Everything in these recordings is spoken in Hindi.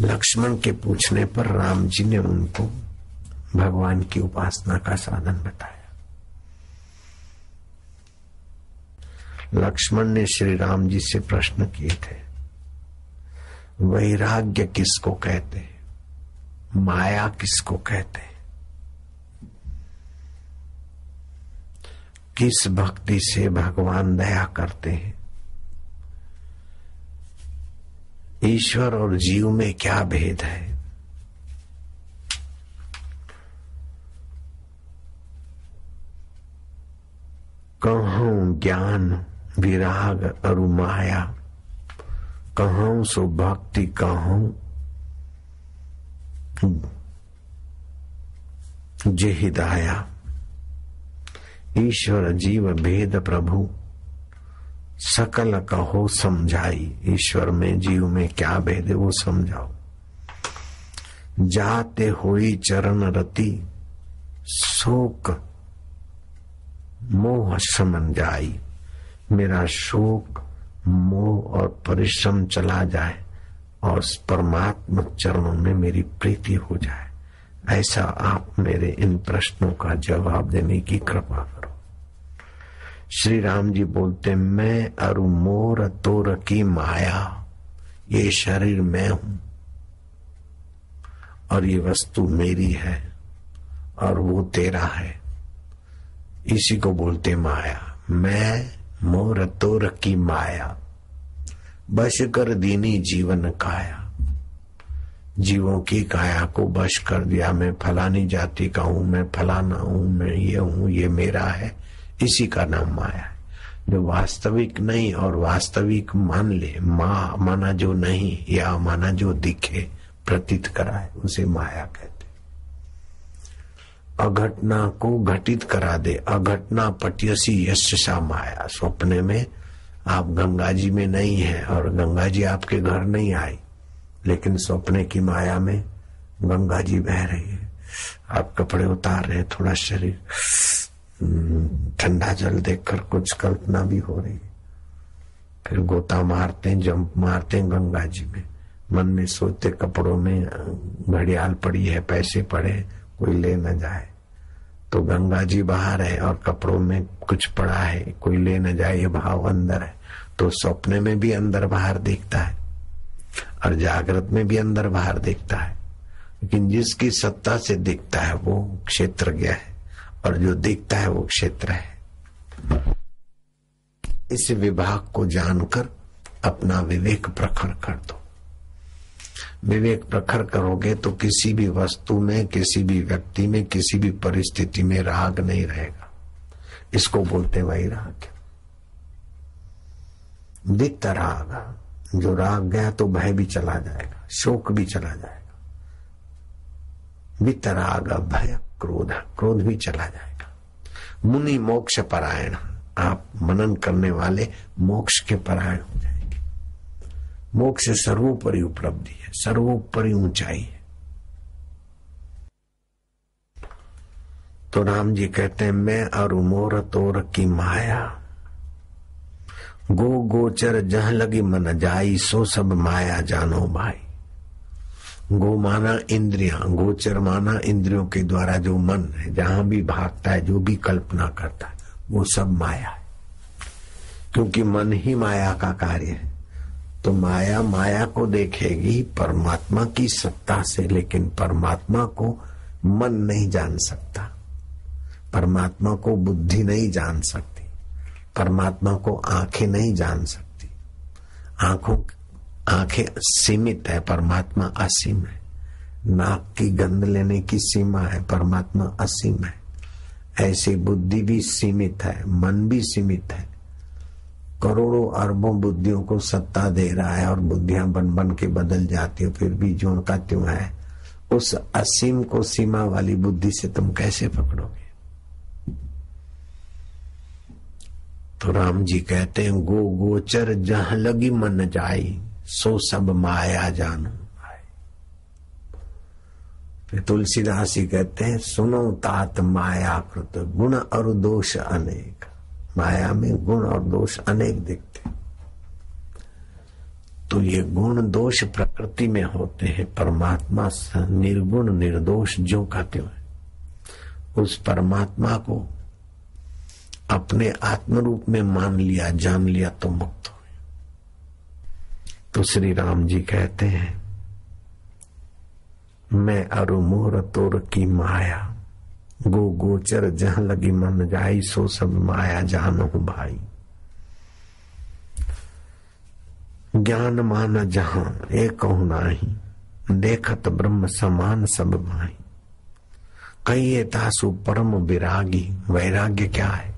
लक्ष्मण के पूछने पर राम जी ने उनको भगवान की उपासना का साधन बताया। लक्ष्मण ने श्री राम जी से प्रश्न किए थे, वैराग्य किसको कहते माया किसको कहते किस भक्ति से भगवान दया करते हैं? ईश्वर और जीव में क्या भेद है? कहूँ ज्ञान, विराग और माया। कहूँ सो भक्ति कहूँ। जे हिदाया। ईश्वर, जीव, भेद, प्रभु। सकल कहो समझाई, ईश्वर में, जीव में क्या भेद है वो समझाओ। जाते हुई चरण रति, शोक मोह समन जाई। मेरा शोक, मोह और परिश्रम चला जाए और परमात्मा चरणों में मेरी प्रीति हो जाए। ऐसा आप मेरे इन प्रश्नों का जवाब देने की कृपा श्री राम जी बोलते, मैं अरु मोर तोर की माया, ये शरीर मैं हूँ और ये वस्तु मेरी है और वो तेरा है। इसी को बोलते माया, मैं मोर तोर की माया, बश कर दीनी जीवन काया। जीवों की काया को बश कर दिया, मैं फलानी जाति का हूँ, मैं फलाना हूँ, मैं ये हूँ, ये मेरा है। इसी का नाम माया है। जो वास्तविक नहीं और वास्तविक मान ले, मा, माना जो नहीं या माना जो दिखे, प्रतीत कराए, उसे माया कहते अघटना को घटित करा दे। अघटना पटियसी यशा माया। स्वप्ने में आप गंगा जी में नहीं है और गंगा जी आपके घर नहीं आई, लेकिन सपने की माया में गंगा जी बह रही है। आप कपड़े उतार रहे थोड़ा शरीर। ठंडा जल देखकर कुछ कल्पना भी हो रही है। फिर गोता मारते जंप मारते गंगा जी में। मन में सोचते कपड़ों में घड़ियाल पड़ी है, पैसे पड़े कोई ले न जाए। तो गंगा जी बाहर है और कपड़ों में कुछ पड़ा है, कोई ले न जाए, ये भाव अंदर है। तो सपने में भी अंदर बाहर देखता है और जागृत में भी अंदर बाहर देखता है। लेकिन जिसकी सत्ता से दिखता है, वो क्षेत्र गया है। और जो दिखता है वो क्षेत्र है। इस विभाग को जानकर अपना विवेक प्रखर कर दो। विवेक प्रखर करोगे तो किसी भी वस्तु में, किसी भी व्यक्ति में, किसी भी परिस्थिति में राग नहीं रहेगा। इसको बोलते वही राग दित राग। जो राग गया तो भय भी चला जाएगा, शोक भी चला जाएगा। वित्त वितराग भय। क्रोध क्रोध भी चला जाएगा। मुनि मोक्ष परायण। आप मनन करने वाले मोक्ष के परायण हो जाएँगे। मोक्ष सर्वोपरि उपलब्धि है, सर्वोपरि ऊंचाई है। तो राम जी कहते हैं, मैं और मोर तोर की माया, गो गोचर जह लगी मन जाई, सो सब माया जानो भाई। गो माना इंद्रिया गोचर माना इंद्रियों के द्वारा जो मन है, जहाँ भी भागता है, जो भी कल्पना करता है, वो सब माया है। क्योंकि मन ही माया का कार्य है तो माया माया को देखेगी, परमात्मा की सत्ता से, लेकिन परमात्मा को मन नहीं जान सकता। परमात्मा को बुद्धि नहीं जान सकती। परमात्मा को आँखें नहीं जान सकती। आँखों आँखें सीमित है, परमात्मा असीम है। नाक की गंध लेने की सीमा है, परमात्मा असीम है। ऐसी बुद्धि भी सीमित है, मन भी सीमित है। करोड़ों अरबों बुद्धियों को सत्ता दे रहा है और बुद्धियाँ बन बन के बदल जाती हो, फिर भी जो का त्यों है, उस असीम को सीमा वाली बुद्धि से तुम कैसे पकड़ोगे? तो राम जी कहते हैं, गो गोचर जहाँ लगी मन जाई सो सब माया जानो। फिर तुलसीदास जी कहते हैं, सुनो तात माया कृत, गुण और दोष अनेक। माया में गुण और दोष अनेक दिखते तो ये गुण दोष प्रकृति में होते हैं। परमात्मा निर्गुण निर्दोष जो कहते हुए उस परमात्मा को अपने आत्म रूप में मान लिया, जान लिया तो मुक्त हो तो श्री राम जी कहते हैं, मैं अरु मोर तोर की माया गो गोचर जहाँ लगी मन जाई, सो सब माया जानो भाई। ज्ञान मान जहाँ एक नाही, देखत ब्रह्म समान सब भाई। कई तासु परम विरागी, वैराग्य क्या है?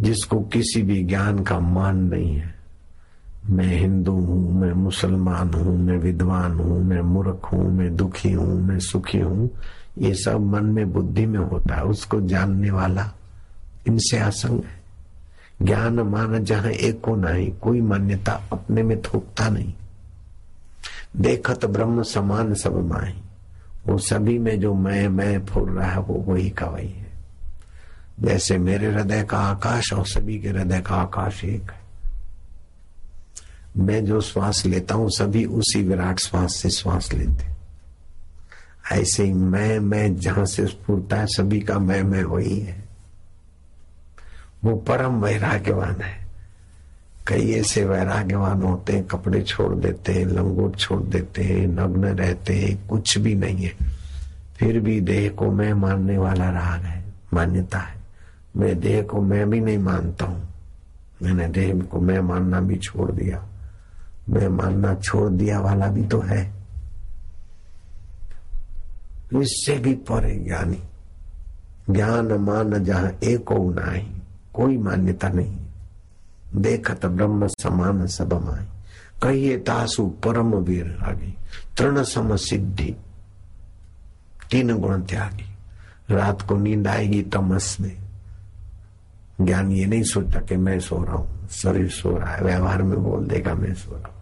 जिसको किसी भी ज्ञान का मान नहीं है। मैं हिंदू हूँ, मैं मुसलमान हूँ, मैं विद्वान हूँ, मैं मूर्ख हूँ, मैं दुखी हूँ, मैं सुखी हूँ, ये सब मन में बुद्धि में होता है, उसको जानने वाला इनसे असंग है। ज्ञान मान जहाँ एक को नहीं, कोई मान्यता अपने में थोकता नहीं। देखत ब्रह्म समान सब माही। वो सभी में जो मैं मैं फुर रहा है, वो वही का वही है। जैसे मेरे हृदय का आकाश और सभी के हृदय का आकाश एक है। मैं जो श्वास लेता हूँ, सभी उसी विराट श्वास से श्वास लेते ऐसे ही मैं मैं जहाँ से स्फूर्ता है, सभी का मैं मैं वही है। वो परम वैराग्यवान है। कई ऐसे वैराग्यवान होते हैं, कपड़े छोड़ देते हैं लंगोट छोड़ देते हैं, नग्न रहते हैं, कुछ भी नहीं है। फिर भी देह को मैं मानने वाला राग है, मान्यता है। मैं देह को मैं भी नहीं मानता हूँ। मैंने देह को मैं मानना भी छोड़ दिया। मैं मानना छोड़ दिया वाला भी तो है। इससे भी परे ज्ञानी। ज्ञान मान जहाँ एक नाही कोई मान्यता नहीं। देखत ब्रह्म समान सब माई। कहिए तासु परम वीर आगे तृण सम सिद्धि। तीन गुण त्यागी। रात को नींद आएगी तमस में। ज्ञान ये नहीं सोचता कि मैं सो रहा हूँ। शरीर सो रहा है, व्यवहार में बोल देगा मैं सो रहा हूँ।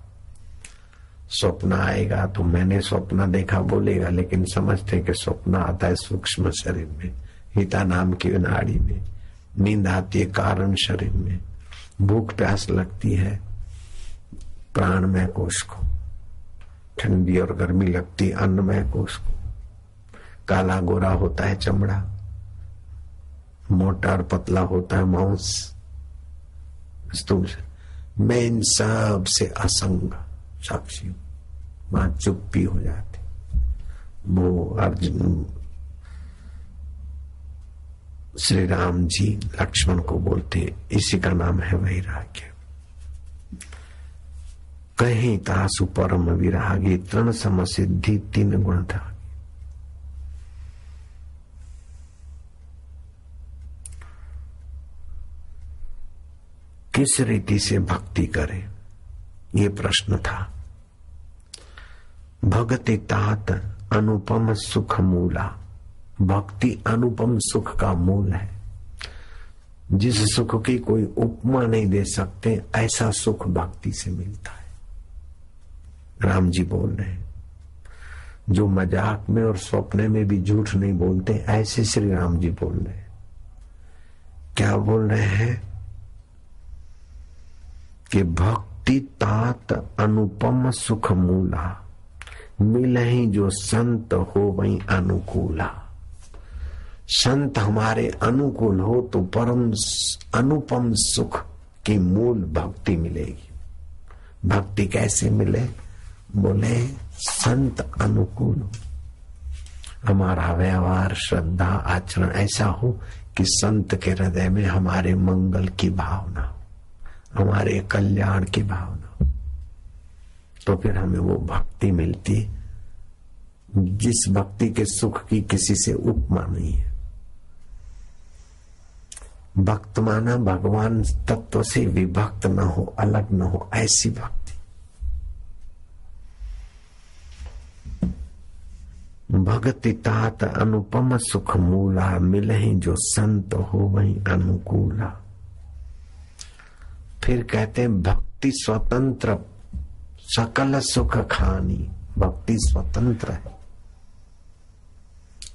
स्वप्न आएगा तो मैंने स्वप्न देखा बोलेगा, लेकिन समझते कि स्वप्न आता है सूक्ष्म शरीर में, हिता नाम की नाड़ी में। नींद आती है कारण शरीर में। भूख प्यास लगती है, प्राण में कोश को। ठंडी और गर्मी लगती अन्न में कोष को। काला गोरा होता है चमड़ा। मोटा और पतला होता है मांस। मैं इन सबसे असंग साक्षी हूँ। वहाँ चुप्पी हो जाती। वो अर्जुन श्री राम जी लक्ष्मण को बोलते इसी का नाम है वैराग्य। कहीं तासु परम विरागी तृण सम सिद्धि तीन गुण था। किस रीति से भक्ति करे? ये प्रश्न था। भक्ति तात अनुपम सुख मूला। भक्ति अनुपम सुख का मूल है। जिस सुख की कोई उपमा नहीं दे सकते, ऐसा सुख भक्ति से मिलता है। राम जी बोल रहे हैं, जो मज़ाक में और स्वप्न में भी झूठ नहीं बोलते, ऐसे श्री राम जी बोल रहे हैं। क्या बोल रहे हैं? कि भक्ति तात अनुपम सुख मूला मिल ही जो संत हो वही अनुकूला। संत हमारे अनुकूल हो तो परम अनुपम सुख की मूल भक्ति मिलेगी। भक्ति कैसे मिले? बोले, संत अनुकूल हो। हमारा व्यवहार, श्रद्धा, आचरण ऐसा हो कि संत के हृदय में हमारे मंगल की भावना हमारे कल्याण की भावना। तो फिर हमें वो भक्ति मिलती, जिस भक्ति के सुख की किसी से उपमा नहीं है। भक्त माना भगवान तत्व से विभक्त न हो, अलग न हो, ऐसी भक्ति। भक्ति तात अनुपम सुख मूला मिले जो संत हो वही अनुकूला। फिर कहते हैं, भक्ति स्वतंत्र, सकल सुख खानी, भक्ति स्वतंत्र है।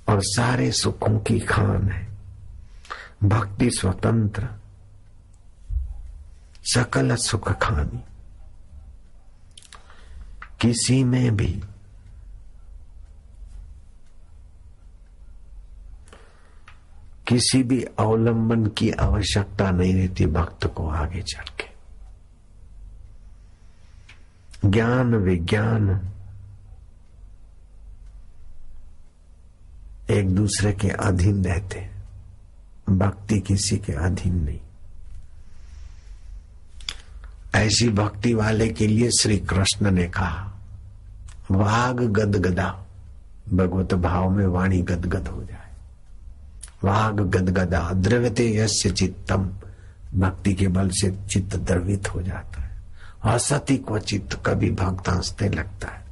और सारे सुखों की खान है। भक्ति स्वतंत्र, सकल सुख खानी। किसी में भी किसी भी अवलंबन की आवश्यकता नहीं रहती भक्त को आगे चल के। ज्ञान विज्ञान एक दूसरे के अधीन रहते भक्ति किसी के अधीन नहीं। ऐसी भक्ति वाले के लिए श्री कृष्ण ने कहा, वाग गदगदा, भगवत भाव में वाणी गदगद हो जाए। वाग गदगदा द्रव्यते यस्य चित्तम। भक्ति के बल से चित्त द्रवित हो जाता है। असति क्वचित कभी भक्त हँसते लगता है।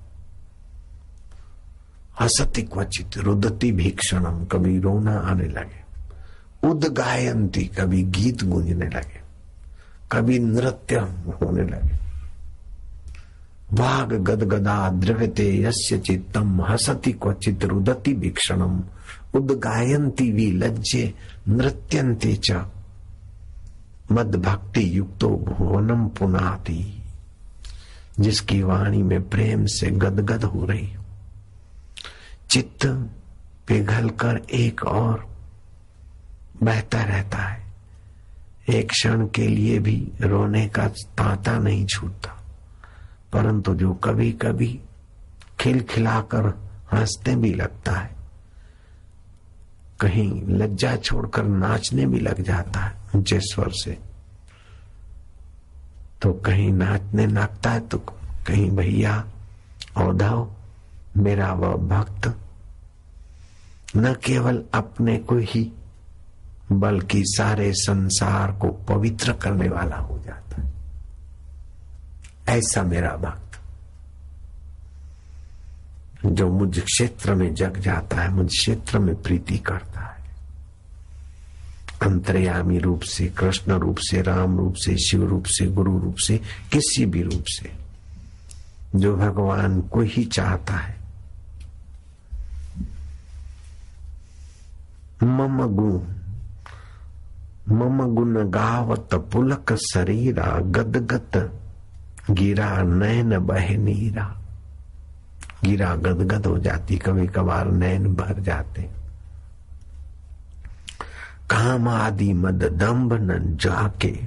असति क्वचित रुदती भीक्षणम, कभी रोना आने लगे। उदगायंती, कभी गीत गूंजने लगे। कभी नृत्य होने लगे। वाग गदगदा द्रव्यते यस्य चित्तम हसति क्वचित रुदति भीक्षणम उदगायंती विलज्जे नृत्यंते च मद भक्ति युक्तो भुवनम पुनाति। जिसकी वाणी में प्रेम से गदगद हो रही चित्त पिघल कर एक और बहता रहता है। एक क्षण के लिए भी रोने का तांता नहीं छूटता। परंतु जो कभी कभी खिलखिलाकर हँसते भी लगता है। कहीं लज्जा छोड़कर नाचने भी लग जाता है ऊँचे स्वर से। तो कहीं नाचने लगता है तो कहीं भैया औधव मेरा वह भक्त, न केवल अपने को ही, बल्कि सारे संसार को पवित्र करने वाला हो जाता है। ऐसा मेरा भक्त जो मुझ क्षेत्र में जग जाता है, मुझ क्षेत्र में प्रीति करता है। अंतर्यामी रूप से, कृष्ण रूप से, राम रूप से, शिव रूप से, गुरु रूप से, किसी भी रूप से, जो भगवान को ही चाहता है। मम गुण मम गुण गावत पुलक शरीरा गदगत गिरा नैन बह नीरा। गिरा गदगद हो जाती कभी कभार नैन भर जाते। काम आदि मद दम्भ न जाके,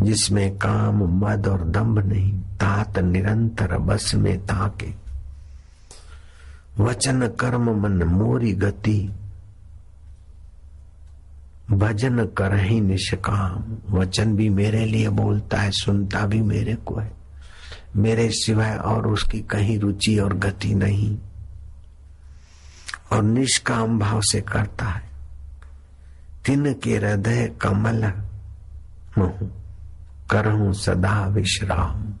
जिसमें काम मद और दम्भ नहीं, तात निरंतर बस में ताके। वचन कर्म मन मोरी गति, भजन कर ही निष्काम। वचन भी मेरे लिए बोलता है, सुनता भी मेरे को है। मेरे सिवाय और उसकी कहीं रुचि और गति नहीं। और निष्काम भाव से करता है। तिन के हृदय कमल करहूं सदा विश्राम।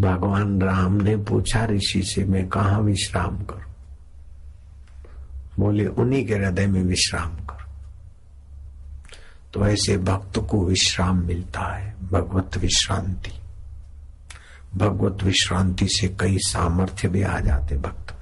भगवान राम ने पूछा, ऋषि से मैं कहा विश्राम करूँ? बोले, उन्हीं के हृदय में विश्राम करो। तो ऐसे भक्त को विश्राम मिलता है, भगवत विश्रांति। भगवत विश्रांति से कई सामर्थ्य भी आ जाते भक्त।